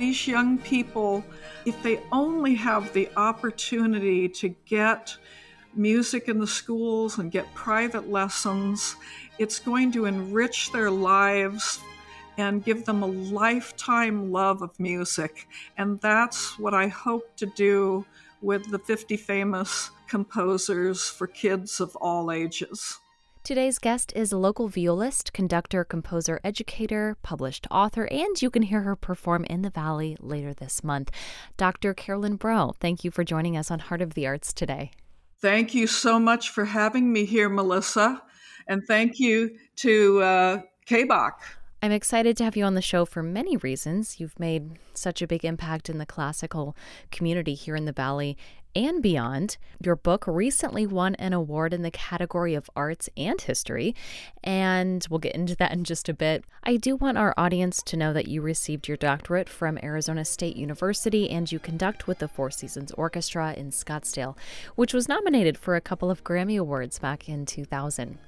These young people, if they only have the opportunity to get music in the schools and get private lessons, it's going to enrich their lives and give them a lifetime love of music. And that's what I hope to do with the 50 famous composers for kids of all ages. Today's guest is a local violist, conductor, composer, educator, published author, and you can hear her perform in the Valley later this month. Dr. Carolyn Broe, thank you for joining us on Heart of the Arts today. Thank you so much for having me here, Melissa. And thank you to uh, KBAQ. I'm excited to have you on the show for many reasons. You've made such a big impact in the classical community here in the Valley and beyond. Your book recently won an award in the category of arts and history, and we'll get into that in just a bit. I do want our audience to know that you received your doctorate from Arizona State University and you conduct with the Four Seasons Orchestra in Scottsdale, which was nominated for a couple of Grammy Awards back in 2000.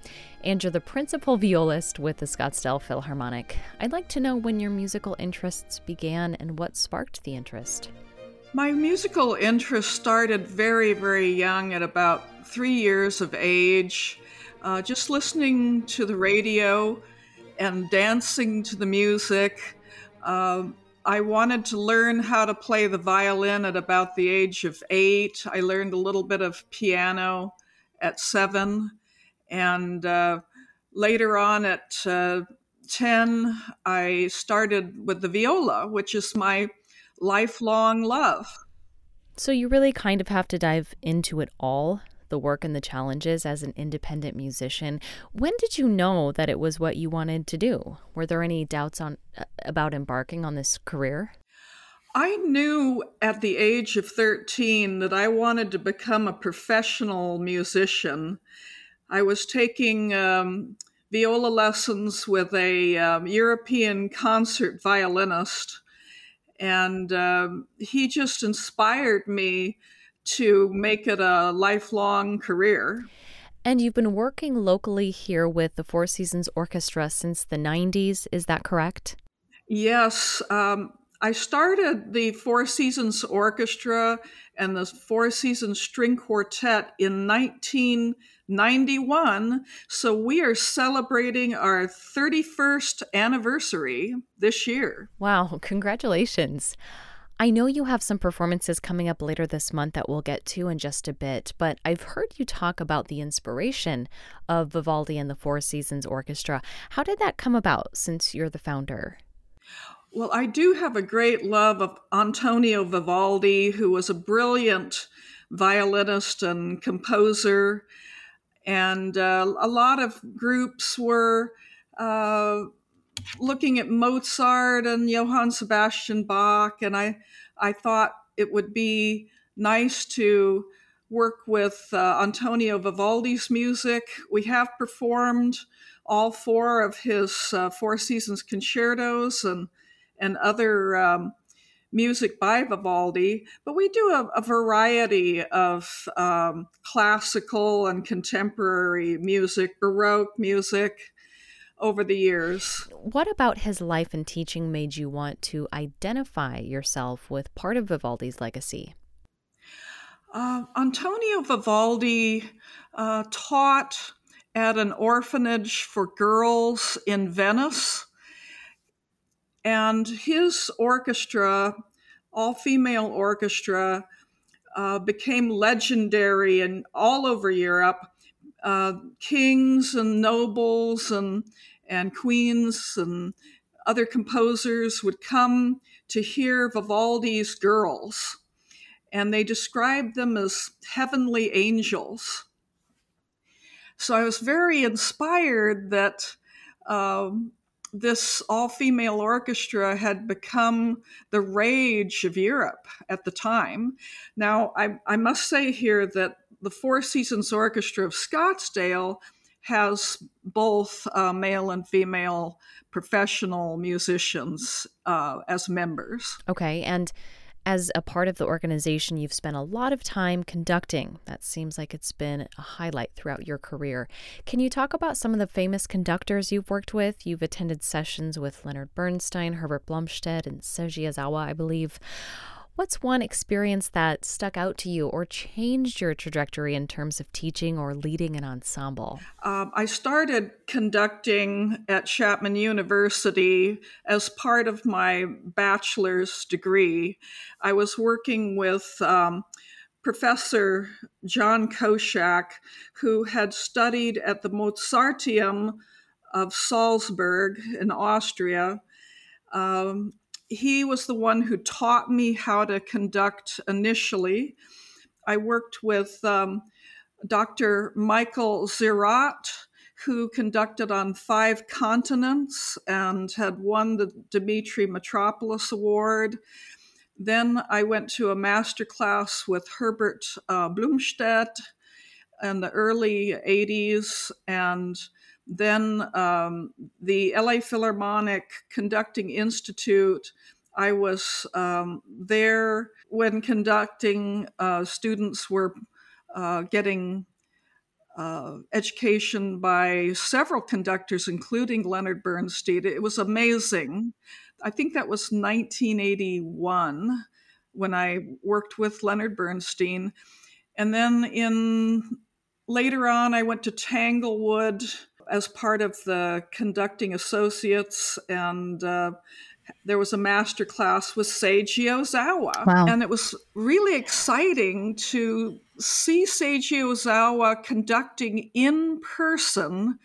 And you're the principal violist with the Scottsdale Philharmonic. I'd like to know when your musical interests began and what sparked the interest. My musical interest started very, very young at about three years of age, uh, just listening to the radio and dancing to the music. Uh, I wanted to learn how to play the violin at about the age of eight. I learned a little bit of piano at seven. And uh, later on at uh, 10, I started with the viola, which is my lifelong love. So you really kind of have to dive into it all the work and the challenges as an independent musician. When did you know that it was what you wanted to do? Were there any doubts on uh, about embarking on this career? I knew at the age of 13 that I wanted to become a professional musician. I was taking um, viola lessons with a um, European concert violinist and um, he just inspired me to make it a lifelong career. And you've been working locally here with the Four Seasons Orchestra since the 90s, is that correct? Yes. Um, I started the Four Seasons Orchestra and the Four Seasons String Quartet in 1991. So we are celebrating our 31st anniversary this year. Wow, congratulations. I know you have some performances coming up later this month that we'll get to in just a bit, but I've heard you talk about the inspiration of Vivaldi and the Four Seasons Orchestra. How did that come about since you're the founder? Well, I do have a great love of Antonio Vivaldi, who was a brilliant violinist and composer and uh, a lot of groups were uh, looking at Mozart and Johann Sebastian Bach, and I I thought it would be nice to work with uh, Antonio Vivaldi's music. We have performed all four of his uh, Four Seasons concertos and and other um, music by Vivaldi, but we do a, a variety of um, classical and contemporary music, Baroque music over the years. What about his life and teaching made you want to identify yourself with part of Vivaldi's legacy? Uh, Antonio Vivaldi uh, taught at an orphanage for girls in Venice and his orchestra, all female orchestra, uh, became legendary and all over Europe. Uh, kings and nobles and and queens and other composers would come to hear Vivaldi's girls, and they described them as heavenly angels. So I was very inspired that um, this all female orchestra had become the rage of Europe at the time. Now, I, I, must say here that the Four Seasons Orchestra of Scottsdale has both uh, male and female professional musicians uh, as members. Okay. And As a part of the organization, you've spent a lot of time conducting. That seems like it's been a highlight throughout your career. Can you talk about some of the famous conductors you've worked with? You've attended sessions with Leonard Bernstein, Herbert Blomstedt, and Seiji Ozawa, I believe. What's one experience that stuck out to you or changed your trajectory in terms of teaching or leading an ensemble? Um, I started conducting at Chapman University as part of my bachelor's degree. I was working with um, Professor John Koshak, who had studied at the Mozarteum of Salzburg in Austria. Um, he was the one who taught me how to conduct initially. I worked with um, Dr. Michael Zirat, who conducted on five continents and had won the Dimitri Mitropoulos Award. Then I went to a master class with Herbert uh, Blomstedt in the early 80s and then um, the LA Philharmonic Conducting Institute. I was um, there when conducting. Uh, students were uh, getting uh, education by several conductors, including Leonard Bernstein. It was amazing. I think that was 1981 when I worked with Leonard Bernstein. And then in later on, I went to Tanglewood as part of the conducting associates and uh, there was a master class with Seiji Ozawa. Wow. And it was really exciting to see Seiji Ozawa conducting in person.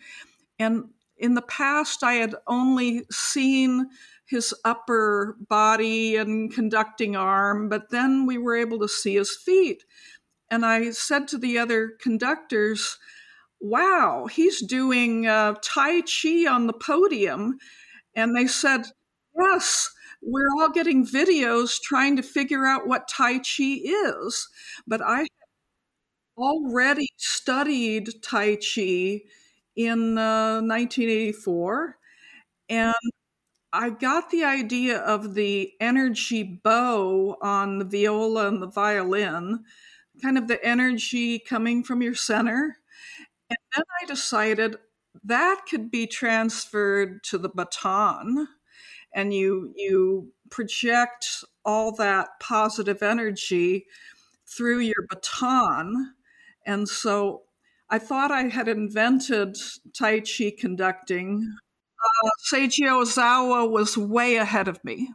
And in the past, I had only seen his upper body and conducting arm, but then we were able to see his feet. And I said to the other conductors, wow, he's doing uh, Tai Chi on the podium. And they said, yes, we're all getting videos trying to figure out what Tai Chi is. But I already studied Tai Chi in uh, 1984. And I got the idea of the energy bow on the viola and the violin, kind of the energy coming from your center and then I decided that could be transferred to the baton and you you project all that positive energy through your baton. And so i thought i had invented tai chi conducting. Uh, seiji ozawa was way ahead of me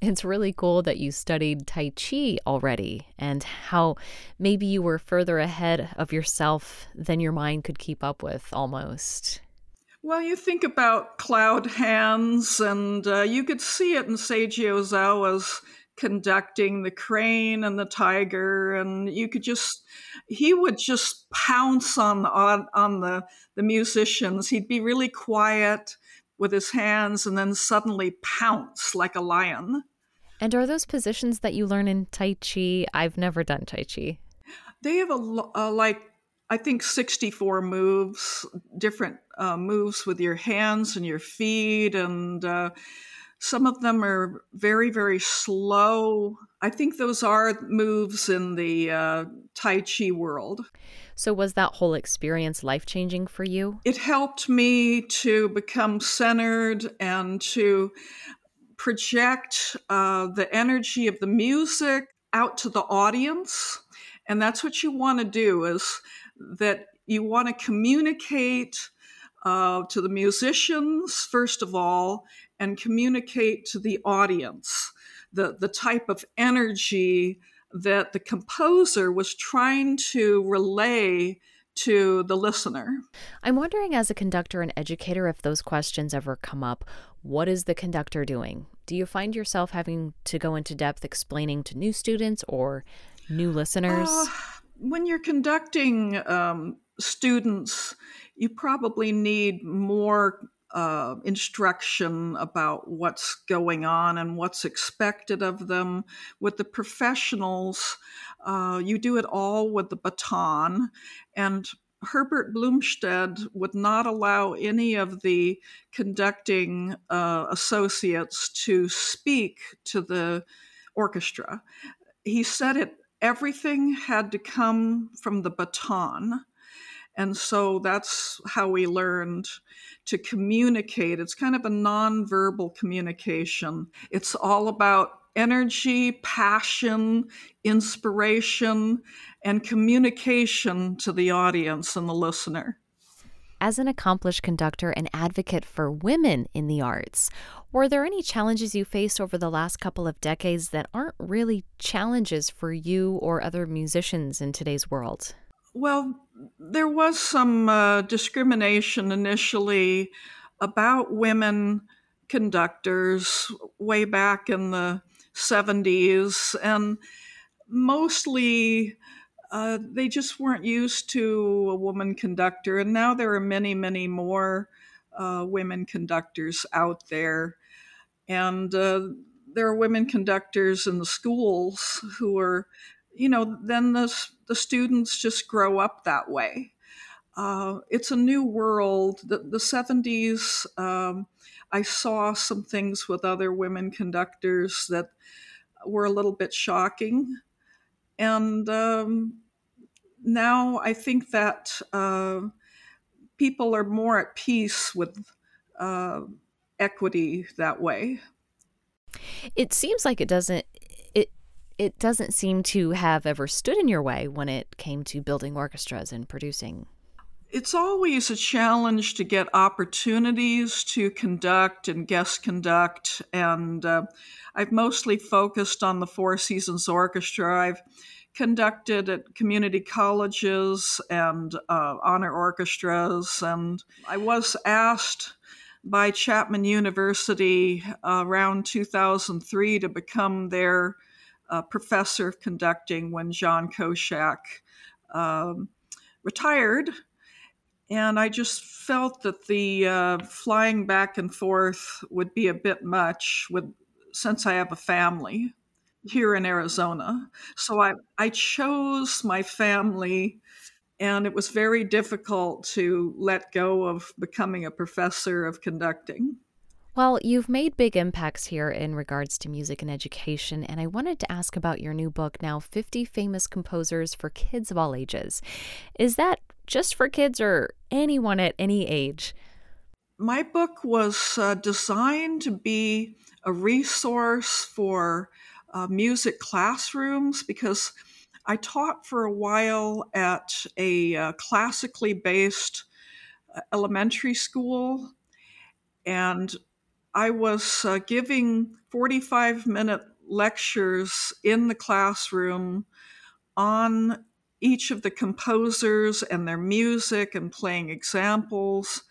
it's really cool that you studied Tai Chi already and how maybe you were further ahead of yourself than your mind could keep up with almost. Well, you think about cloud hands, and uh, you could see it in Seiji Ozawa's conducting the crane and the tiger, and you could just he would just pounce on on, on the the musicians. He'd be really quiet with his hands and then suddenly pounce like a lion. And are those positions that you learn in Tai Chi? I've never done Tai Chi. They have a, a like, I think 64 moves, different uh, moves with your hands and your feet. And uh, some of them are very, very slow. I think those are moves in the uh, Tai Chi world. So, was that whole experience life changing for you? It helped me to become centered and to project uh, the energy of the music out to the audience. And that's what you want to do is that you want to communicate uh, to the musicians, first of all, and communicate to the audience the, the type of energy that the composer was trying to relay to the listener. I'm wondering, as a conductor and educator, if those questions ever come up. What is the conductor doing? Do you find yourself having to go into depth explaining to new students or new listeners? Uh, when you're conducting um, students, you probably need more uh, instruction about what's going on and what's expected of them. With the professionals, uh, you do it all with the baton. And Herbert Blomstedt would not allow any of the conducting uh, associates to speak to the orchestra. He said it everything had to come from the baton. And so that's how we learned to communicate. It's kind of a nonverbal communication. It's all about energy, passion, inspiration, and communication to the audience and the listener. As an accomplished conductor and advocate for women in the arts, were there any challenges you faced over the last couple of decades that aren't really challenges for you or other musicians in today's world? Well, there was some uh, discrimination initially about women conductors way back in the 70s, and mostly uh, they just weren't used to a woman conductor. And now there are many, many more uh, women conductors out there. And uh, there are women conductors in the schools who are, you know, then the, the students just grow up that way. Uh, it's a new world. The, the 70s, um, I saw some things with other women conductors that were a little bit shocking. And um, now I think that uh, people are more at peace with uh, equity that way. It seems like it doesn't. It doesn't seem to have ever stood in your way when it came to building orchestras and producing it's always a challenge to get opportunities to conduct and guest conduct. And uh, I've mostly focused on the Four Seasons Orchestra. I've conducted at community colleges and uh, honor orchestras. And I was asked by Chapman University uh, around 2003 to become their uh, professor of conducting when John Koshak um, retired and I just felt that the uh, flying back and forth would be a bit much with since I have a family here in Arizona. So I, I chose my family, and it was very difficult to let go of becoming a professor of conducting. Well, you've made big impacts here in regards to music and education, and I wanted to ask about your new book, now 50 Famous Composers for Kids of All Ages. Is that just for kids or anyone at any age? My book was uh, designed to be a resource for uh, music classrooms because I taught for a while at a uh, classically based uh, elementary school, and I was uh, giving 45 minute lectures in the classroom on each of the composers and their music and playing examples.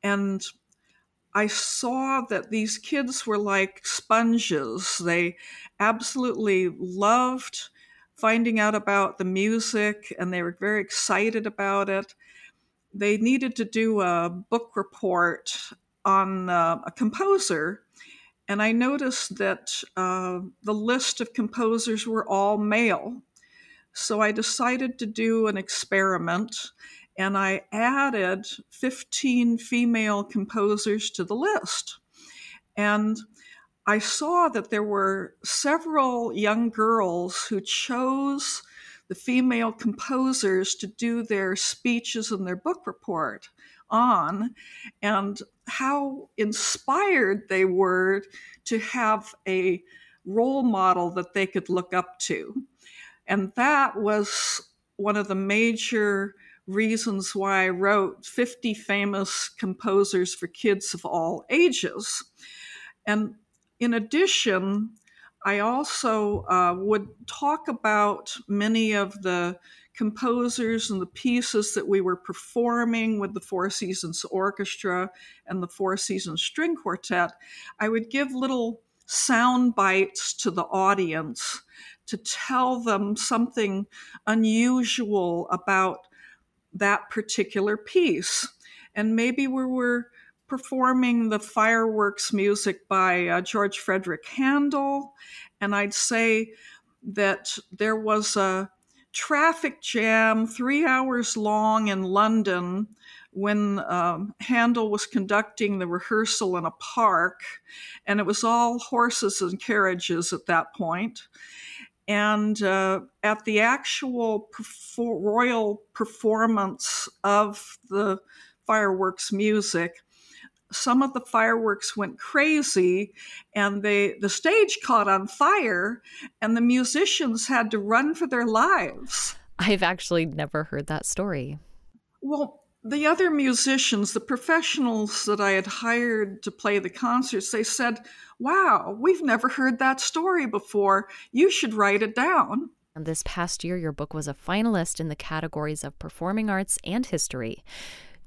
And I saw that these kids were like sponges. They absolutely loved finding out about the music and they were very excited about it. They needed to do a book report on uh, a composer. And I noticed that uh, the list of composers were all male. So I decided to do an experiment and I added 15 female composers to the list. And I saw that there were several young girls who chose the female composers to do their speeches and their book report on, and how inspired they were to have a role model that they could look up to. And that was one of the major reasons why I wrote 50 famous composers for kids of all ages. And in addition, I also uh, would talk about many of the composers and the pieces that we were performing with the Four Seasons Orchestra and the Four Seasons String Quartet. I would give little sound bites to the audience to tell them something unusual about that particular piece. And maybe we were performing the fireworks music by uh, George Frederick Handel, and I'd say that there was a traffic jam three hours long in London when um, Handel was conducting the rehearsal in a park, and it was all horses and carriages at that point. And uh, at the actual perfor- royal performance of the fireworks music, some of the fireworks went crazy and they the stage caught on fire and the musicians had to run for their lives. I've actually never heard that story. Well, the other musicians, the professionals that I had hired to play the concerts, they said, Wow, we've never heard that story before. You should write it down. And this past year, your book was a finalist in the categories of performing arts and history.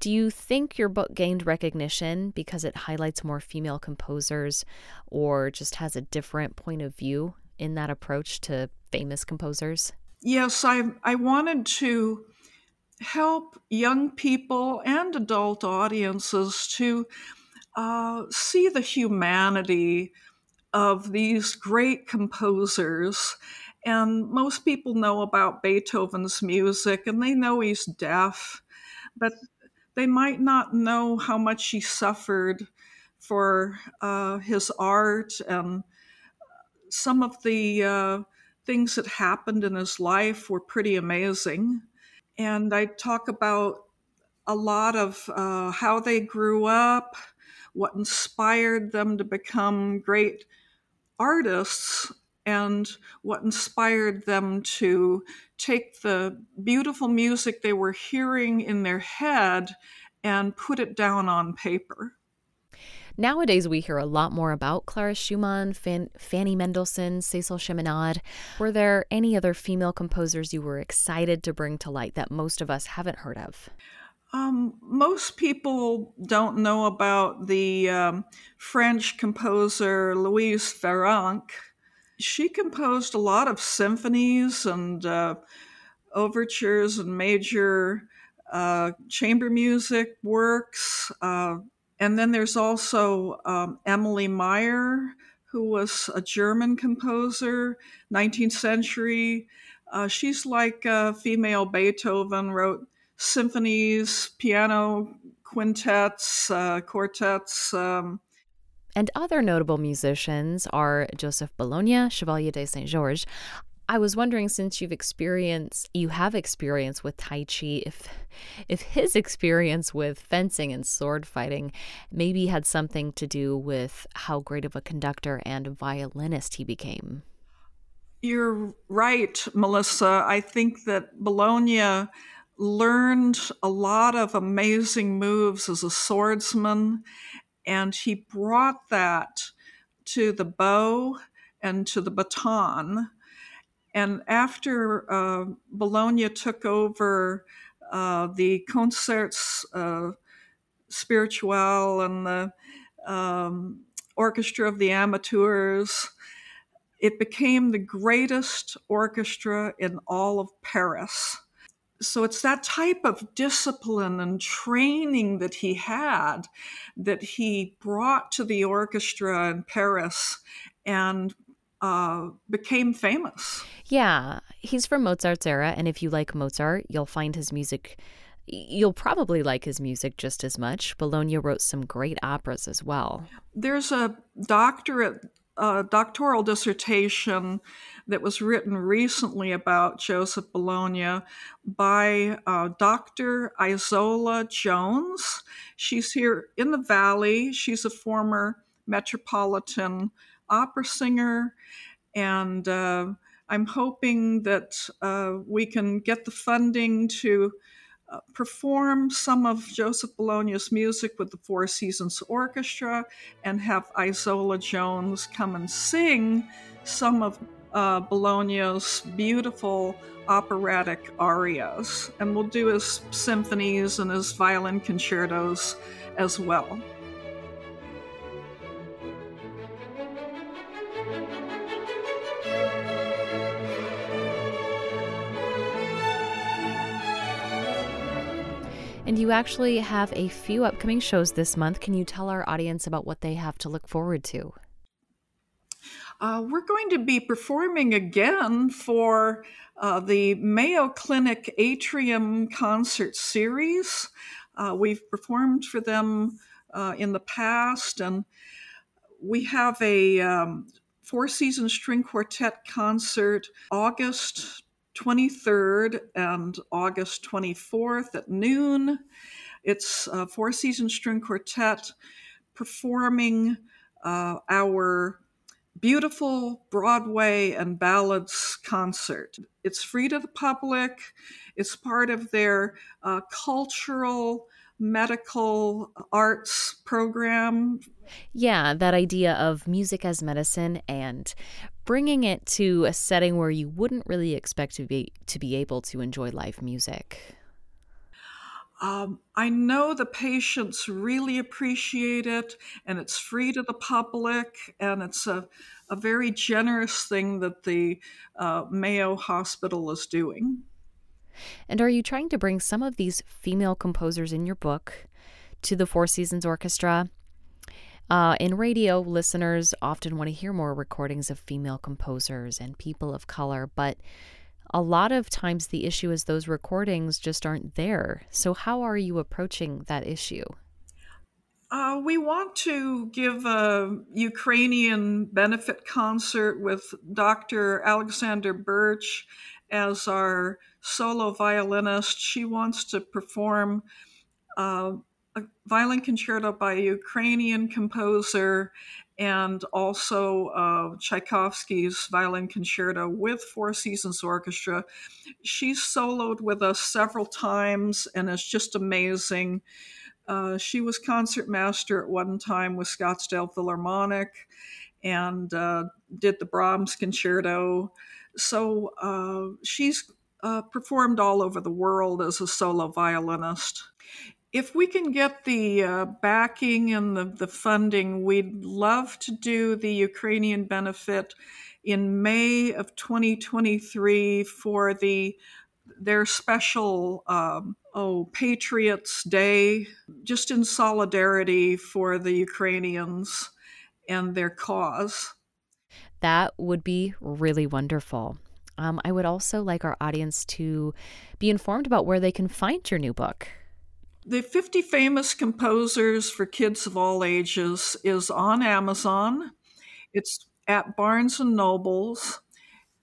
Do you think your book gained recognition because it highlights more female composers or just has a different point of view in that approach to famous composers? Yes, I, I wanted to help young people and adult audiences to uh, see the humanity of these great composers. And most people know about Beethoven's music and they know he's deaf, but they might not know how much he suffered for uh, his art and some of the uh, things that happened in his life were pretty amazing. And I talk about a lot of uh, how they grew up, what inspired them to become great artists, and what inspired them to take the beautiful music they were hearing in their head and put it down on paper. Nowadays, we hear a lot more about Clara Schumann, Fan- Fanny Mendelssohn, Cécile Chaminade. Were there any other female composers you were excited to bring to light that most of us haven't heard of? Um, most people don't know about the um, French composer Louise Farrenc. She composed a lot of symphonies and uh, overtures and major uh, chamber music works. Uh, and then there's also um, Emilie Mayer, who was a German composer, 19th century. Uh, she's like a female Beethoven, wrote symphonies, piano quintets, uh, quartets. Um. And other notable musicians are Joseph Bologne, Chevalier de Saint Georges. I was wondering since you've experienced you have experience with Tai Chi if if his experience with fencing and sword fighting maybe had something to do with how great of a conductor and violinist he became. You're right, Melissa. I think that Bologne learned a lot of amazing moves as a swordsman and he brought that to the bow and to the baton and after uh, Bologne took over uh, the concerts uh, spiritual and the um, orchestra of the amateurs, it became the greatest orchestra in all of Paris. So it's that type of discipline and training that he had that he brought to the orchestra in Paris and uh, became famous. Yeah, he's from Mozart's era, and if you like Mozart, you'll find his music. You'll probably like his music just as much. Bologne wrote some great operas as well. There's a doctorate, uh, doctoral dissertation that was written recently about Joseph Bologne by uh, Dr. Isola Jones. She's here in the Valley. She's a former Metropolitan opera singer, and uh, I'm hoping that uh, we can get the funding to uh, perform some of Joseph Bologne's music with the Four Seasons Orchestra and have Isola Jones come and sing some of uh, Bologne's beautiful operatic arias. And we'll do his symphonies and his violin concertos as well. And you actually have a few upcoming shows this month. Can you tell our audience about what they have to look forward to? Uh, we're going to be performing again for uh, the Mayo Clinic Atrium Concert Series. Uh, we've performed for them uh, in the past, and we have a um, Four Seasons String Quartet concert August 23rd and August 24th at noon. It's a Four Seasons String Quartet performing uh, our beautiful Broadway and ballads concert. It's free to the public, it's part of their uh, cultural medical arts program. Yeah, that idea of music as medicine and bringing it to a setting where you wouldn't really expect to be to be able to enjoy live music. Um, I know the patients really appreciate it, and it's free to the public, and it's a, a very generous thing that the uh, Mayo Hospital is doing. And are you trying to bring some of these female composers in your book to the Four Seasons Orchestra? Uh, in radio, listeners often want to hear more recordings of female composers and people of color, but a lot of times the issue is those recordings just aren't there. So, how are you approaching that issue? Uh, we want to give a Ukrainian benefit concert with Dr. Alexander Birch as our solo violinist. She wants to perform uh, a violin concerto by a Ukrainian composer and also uh, Tchaikovsky's violin concerto with Four Seasons Orchestra. She's soloed with us several times and it's just amazing. Uh, she was concertmaster at one time with Scottsdale Philharmonic and uh, did the Brahms concerto. So uh, she's uh, performed all over the world as a solo violinist if we can get the uh, backing and the, the funding, we'd love to do the Ukrainian benefit in May of 2023 for the their special um, oh Patriots Day, just in solidarity for the Ukrainians and their cause. That would be really wonderful. Um, I would also like our audience to be informed about where they can find your new book. The 50 Famous Composers for Kids of All Ages is on Amazon. It's at Barnes and Nobles.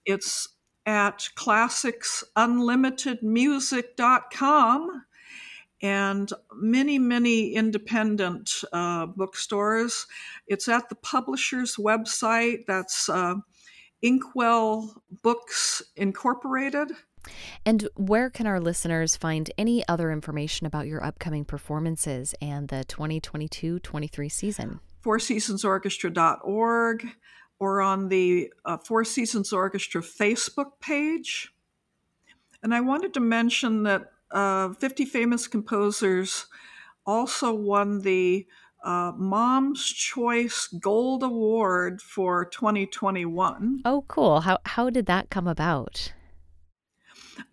It's at classicsunlimitedmusic.com and many, many independent uh, bookstores. It's at the publisher's website. That's uh, Inkwell Books Incorporated. And where can our listeners find any other information about your upcoming performances and the 2022 23 season? FourSeasonsOrchestra.org or on the uh, Four Seasons Orchestra Facebook page. And I wanted to mention that uh, 50 Famous Composers also won the uh, Mom's Choice Gold Award for 2021. Oh, cool. How, how did that come about?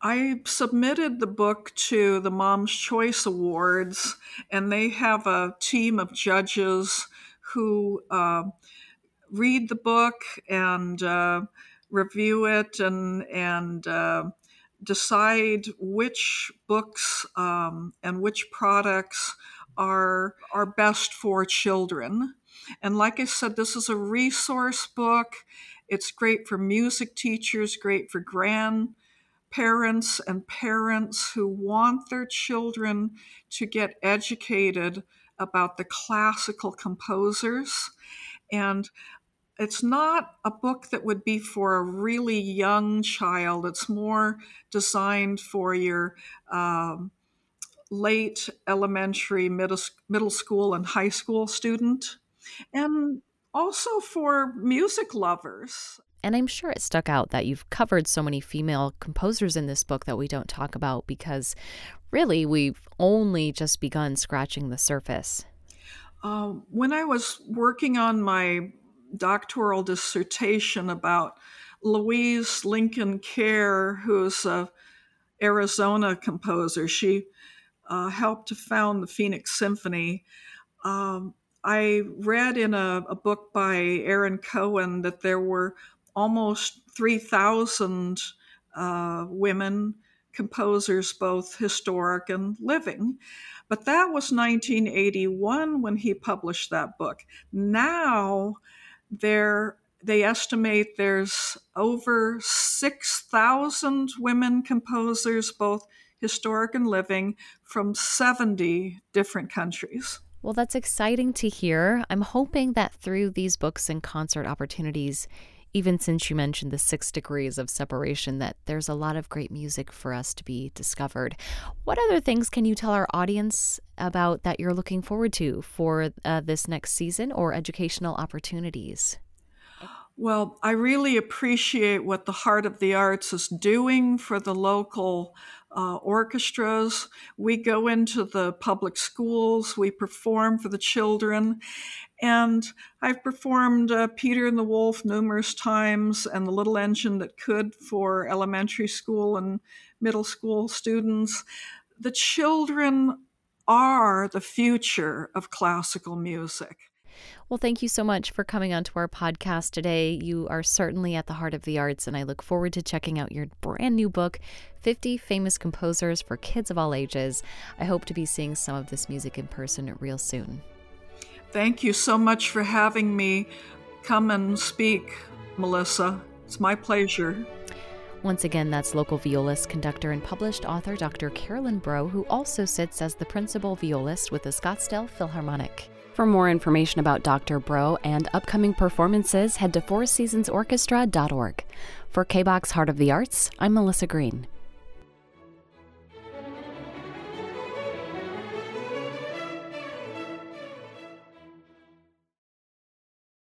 I submitted the book to the Mom's Choice Awards, and they have a team of judges who uh, read the book and uh, review it and and uh, decide which books um, and which products are are best for children. And like I said, this is a resource book. It's great for music teachers, great for grand parents and parents who want their children to get educated about the classical composers. And it's not a book that would be for a really young child. It's more designed for your um, late elementary, middle, middle school, and high school student, and also for music lovers. And I'm sure it stuck out that you've covered so many female composers in this book that we don't talk about because really we've only just begun scratching the surface. Uh, when I was working on my doctoral dissertation about Louise Lincoln Kerr, who's a Arizona composer, she uh, helped to found the Phoenix Symphony. Um, I read in a, a, book by Aaron Cohen that there were almost 3,000 uh, women composers, both historic and living. But that was 1981 when he published that book. Now there they estimate there's over 6,000 women composers, both historic and living, from 70 different countries. Well, that's exciting to hear. I'm hoping that through these books and concert opportunities, even since you mentioned the six degrees of separation, that there's a lot of great music for us to be discovered. What other things can you tell our audience about that you're looking forward to for uh, this next season or educational opportunities? Well, I really appreciate what the Heart of the Arts is doing for the local uh, orchestras. We go into the public schools, we perform for the children. And I've performed uh, Peter and the Wolf numerous times and The Little Engine That Could for elementary school and middle school students. The children are the future of classical music. Well, thank you so much for coming onto our podcast today. You are certainly at the heart of the arts, and I look forward to checking out your brand new book, 50 Famous Composers for Kids of All Ages. I hope to be seeing some of this music in person real soon. Thank you so much for having me come and speak, Melissa. It's my pleasure. Once again, that's local violist, conductor, and published author Dr. Carolyn Broe, who also sits as the principal violist with the Scottsdale Philharmonic. For more information about Dr. Broe and upcoming performances, head to fourseasonsorchestra.org. For KBOX Heart of the Arts, I'm Melissa Green.